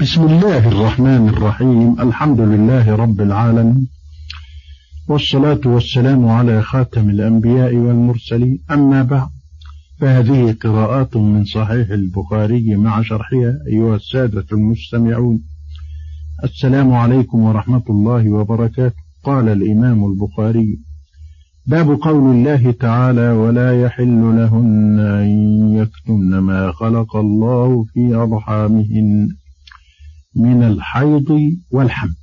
بسم الله الرحمن الرحيم. الحمد لله رب العالمين. والصلاة والسلام على خاتم الأنبياء والمرسلين. أما بعد فهذه قراءات من صحيح البخاري مع شرحها. أيها السادة المستمعون السلام عليكم ورحمة الله وبركاته. قال الإمام البخاري باب قول الله تعالى ولا يحل لهن أن يكتمن ما خلق الله في أرحامهن. من الحيض والحمل.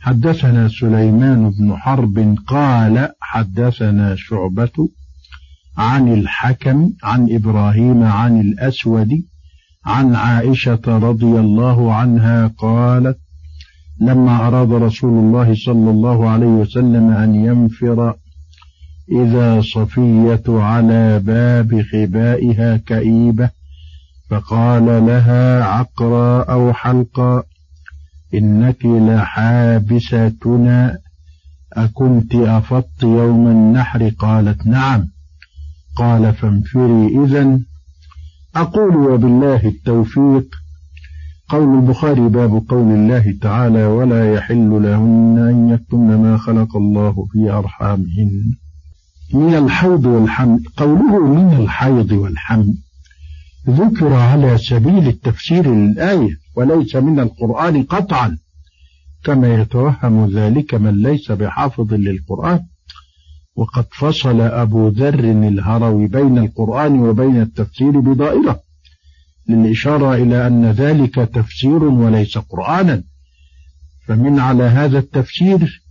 حدثنا سليمان بن حرب قال حدثنا شعبة عن الحكم عن إبراهيم عن الأسود عن عائشة رضي الله عنها قالت لما أراد رسول الله صلى الله عليه وسلم أن ينفر إذا صفية على باب خبائها كئيبة فقال لها عقرا أو حلقا إنك لحابستنا أكنت أفضت يوم النحر؟ قالت نعم. قال فانفري إذا أقول وبالله التوفيق. قول البخاري باب قول الله تعالى ولا يحل لهن أن يكتمن ما خلق الله في أرحامهن. من الحوض والحمل قوله من الحيض والحمل. ذكر على سبيل التفسير للآية وليس من القرآن قطعا. كما يتوهم ذلك من ليس بحافظ للقرآن. وقد فصل أبو ذر الهروي بين القرآن وبين التفسير بضائرة للإشارة إلى أن ذلك تفسير وليس قرآنا. فمن على هذا التفسير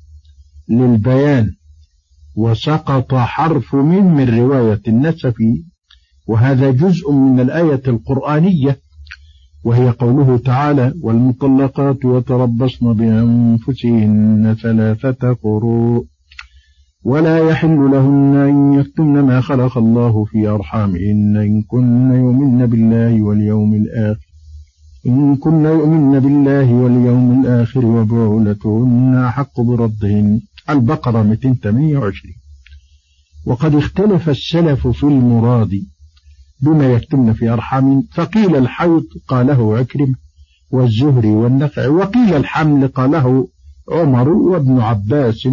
للبيان وسقط حرف من من رواية النسفي وهذا جزء من الآية القرآنية وهي قوله تعالى والمطلقات يتربصن بأنفسهن ثلاثة قروء ولا يحل لهن أن يكتمن ما خلق الله في أرحامهن إن كن يؤمن بالله واليوم الآخر إن كن يؤمن بالله واليوم الآخر وبعولتهن أحق بردهن. البقرة 228 وقد اختلف السلف في المراد بما يكتمن في أرحام. فقيل الحيض قاله عكرم والزهري والنخع وقيل الحمل قاله عمر وابن عباس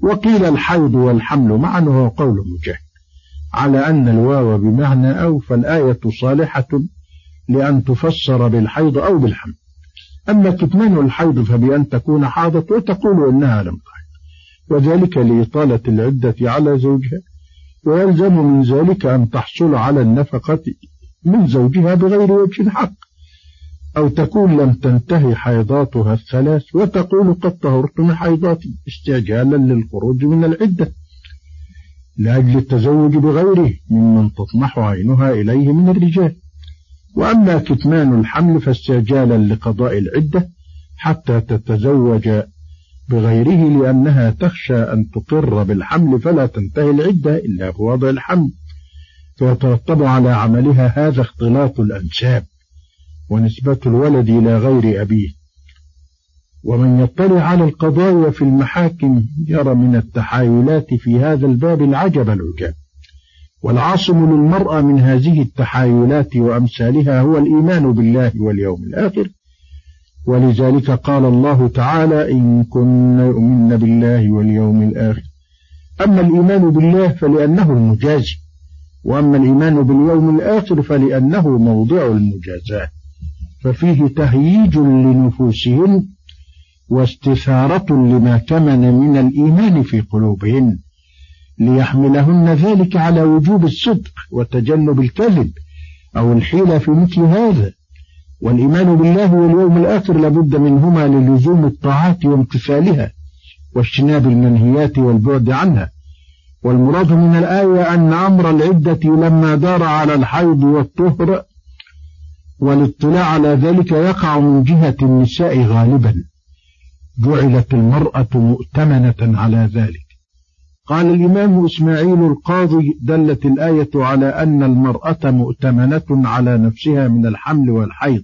وقيل الحيض والحمل معا وهو قول مجاهد. على أن الواو بمعنى أو فالآية صالحة لأن تفسر بالحيض أو بالحمل. أما كتمان الحيض فبأن تكون حاضت وتقول إنها لم تحض. وذلك لإطالة العدة على زوجها. ويلزم من ذلك أن تحصل على النفقة من زوجها بغير وجه حق أو تكون لم تنتهي حيضاتها الثلاث وتقول قد طهرت من حيضاتي استعجالا للخروج من العدة لأجل التزوج بغيره ممن تطمح عينها إليه من الرجال. وأما كتمان الحمل فاستعجالا لقضاء العدة حتى تتزوج بغيره لأنها تخشى أن تقر بالحمل فلا تنتهي العدة إلا بوضع الحمل. فيترتب على عملها هذا اختلاط الأنساب ونسبة الولد إلى غير أبيه. ومن يطلع على القضايا في المحاكم يرى من التحايلات في هذا الباب العجب العجاب. والعاصم للمرأة من هذه التحايلات وأمثالها هو الإيمان بالله واليوم الآخر. ولذلك قال الله تعالى إن كن يؤمن بالله واليوم الآخر. أما الإيمان بالله فلأنه المجازي وأما الإيمان باليوم الآخر فلأنه موضع المجازاة ففيه تهييج لنفوسهن واستثارة لما كمن من الإيمان في قلوبهن ليحملهن ذلك على وجوب الصدق وتجنب الكذب أو الحيلة في مثل هذا. والإيمان بالله واليوم الآخر لابد منهما للزوم الطاعات وامتثالها واجتناب المنهيات والبعد عنها. والمراد من الآية أن أمر العدة لما دار على الحيض والطهر والاطلاع على ذلك يقع من جهة النساء غالبا. جعلت المرأة مؤتمنة على ذلك. قال الإمام إسماعيل القاضي دلت الآية على أن المرأة مؤتمنة على نفسها من الحمل والحيض.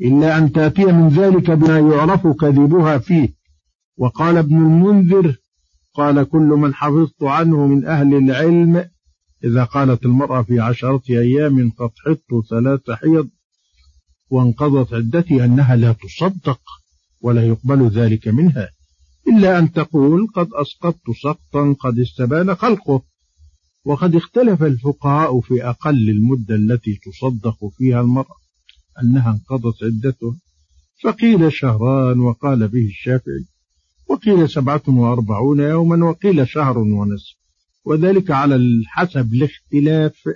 إلا أن تأتي من ذلك بما يعرف كذبها فيه. وقال ابن المنذر قال كل من حفظت عنه من أهل العلم إذا قالت المرأة في عشرة أيام قد حطت ثلاث حيض وانقضت عدتي أنها لا تصدق ولا يقبل ذلك منها. إلا أن تقول قد أسقطت سقطا قد استبان خلقه. وقد اختلف الفقهاء في أقل المدة التي تصدق فيها المرأة. أنها انقضت عدتها فقيل شهران وقال به الشافعي وقيل سبعة وأربعون يوما وقيل شهر ونصف وذلك على حسب الاختلاف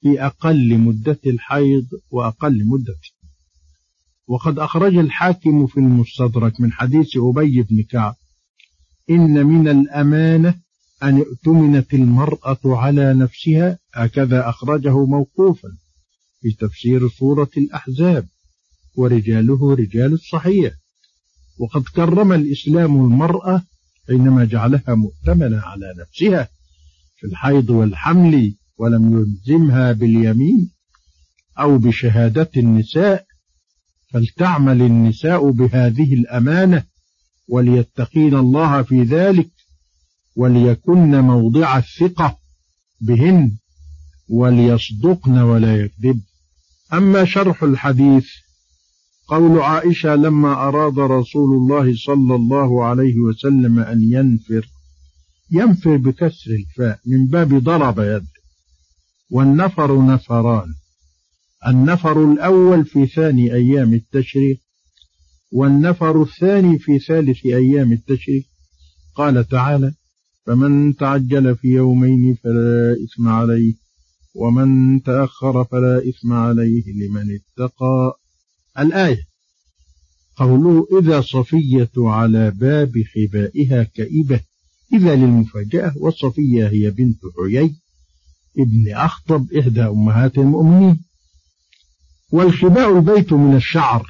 في أقل مدة الحيض وأقل مدة. وقد أخرج الحاكم في المستدرك من حديث أبي بن كعب إن من الأمانة أن اؤتمنت المرأة على نفسها هكذا أخرجه موقوفا. في تفسير سورة الأحزاب ورجاله رجال الصحيح. وقد كرم الإسلام المرأة حينما جعلها مؤتمنة على نفسها في الحيض والحمل ولم يلزمها باليمين أو بشهادة النساء فلتعمل النساء بهذه الأمانة وليتقين الله في ذلك وليكن موضع الثقة بهن وليصدقن ولا يكذب. أما شرح الحديث قول عائشة لما أراد رسول الله صلى الله عليه وسلم أن ينفر ينفر بكسر الفاء من باب ضرب يد والنفر نفران النفر الأول في ثاني أيام التشريق والنفر الثاني في ثالث أيام التشريق. قال تعالى فمن تعجل في يومين فلا إثم عليه. ومن تأخر فلا إثم عليه لمن اتقى. الآية قوله إذا صفية على باب خبائها كئبة إذا للمفاجأة والصفية هي بنت حيي ابن أخطب إحدى أمهات المؤمنين. والخباء البيت من الشعر.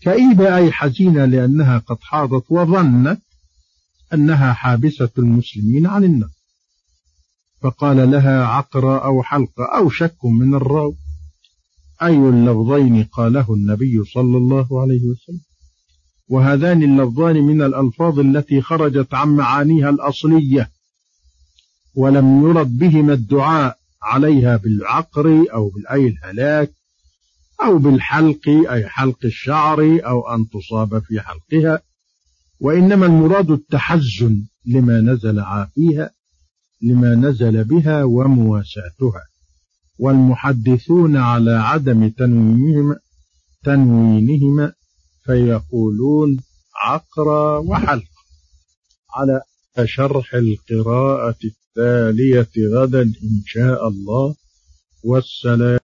كئيبة أي حزينة لأنها قد حاضت وظنت أنها حابسة المسلمين عن النار. فقال لها عقرة أو حلقة أو شك من الراو. أي اللفظين قاله النبي صلى الله عليه وسلم. وهذان اللفظان من الألفاظ التي خرجت عن معانيها الأصلية. ولم يرد بهما الدعاء عليها بالعقر أو بالأي الهلاك أو بالحلق أي حلق الشعر أو أن تصاب في حلقها. وإنما المراد التحزن لما نزل عافيها لما نزل بها ومواساتها. والمحدثون على عدم تنوينهما تنوينهما فيقولون عقرى وحلق. على شرح القراءة التالية غدا إن شاء الله. والسلام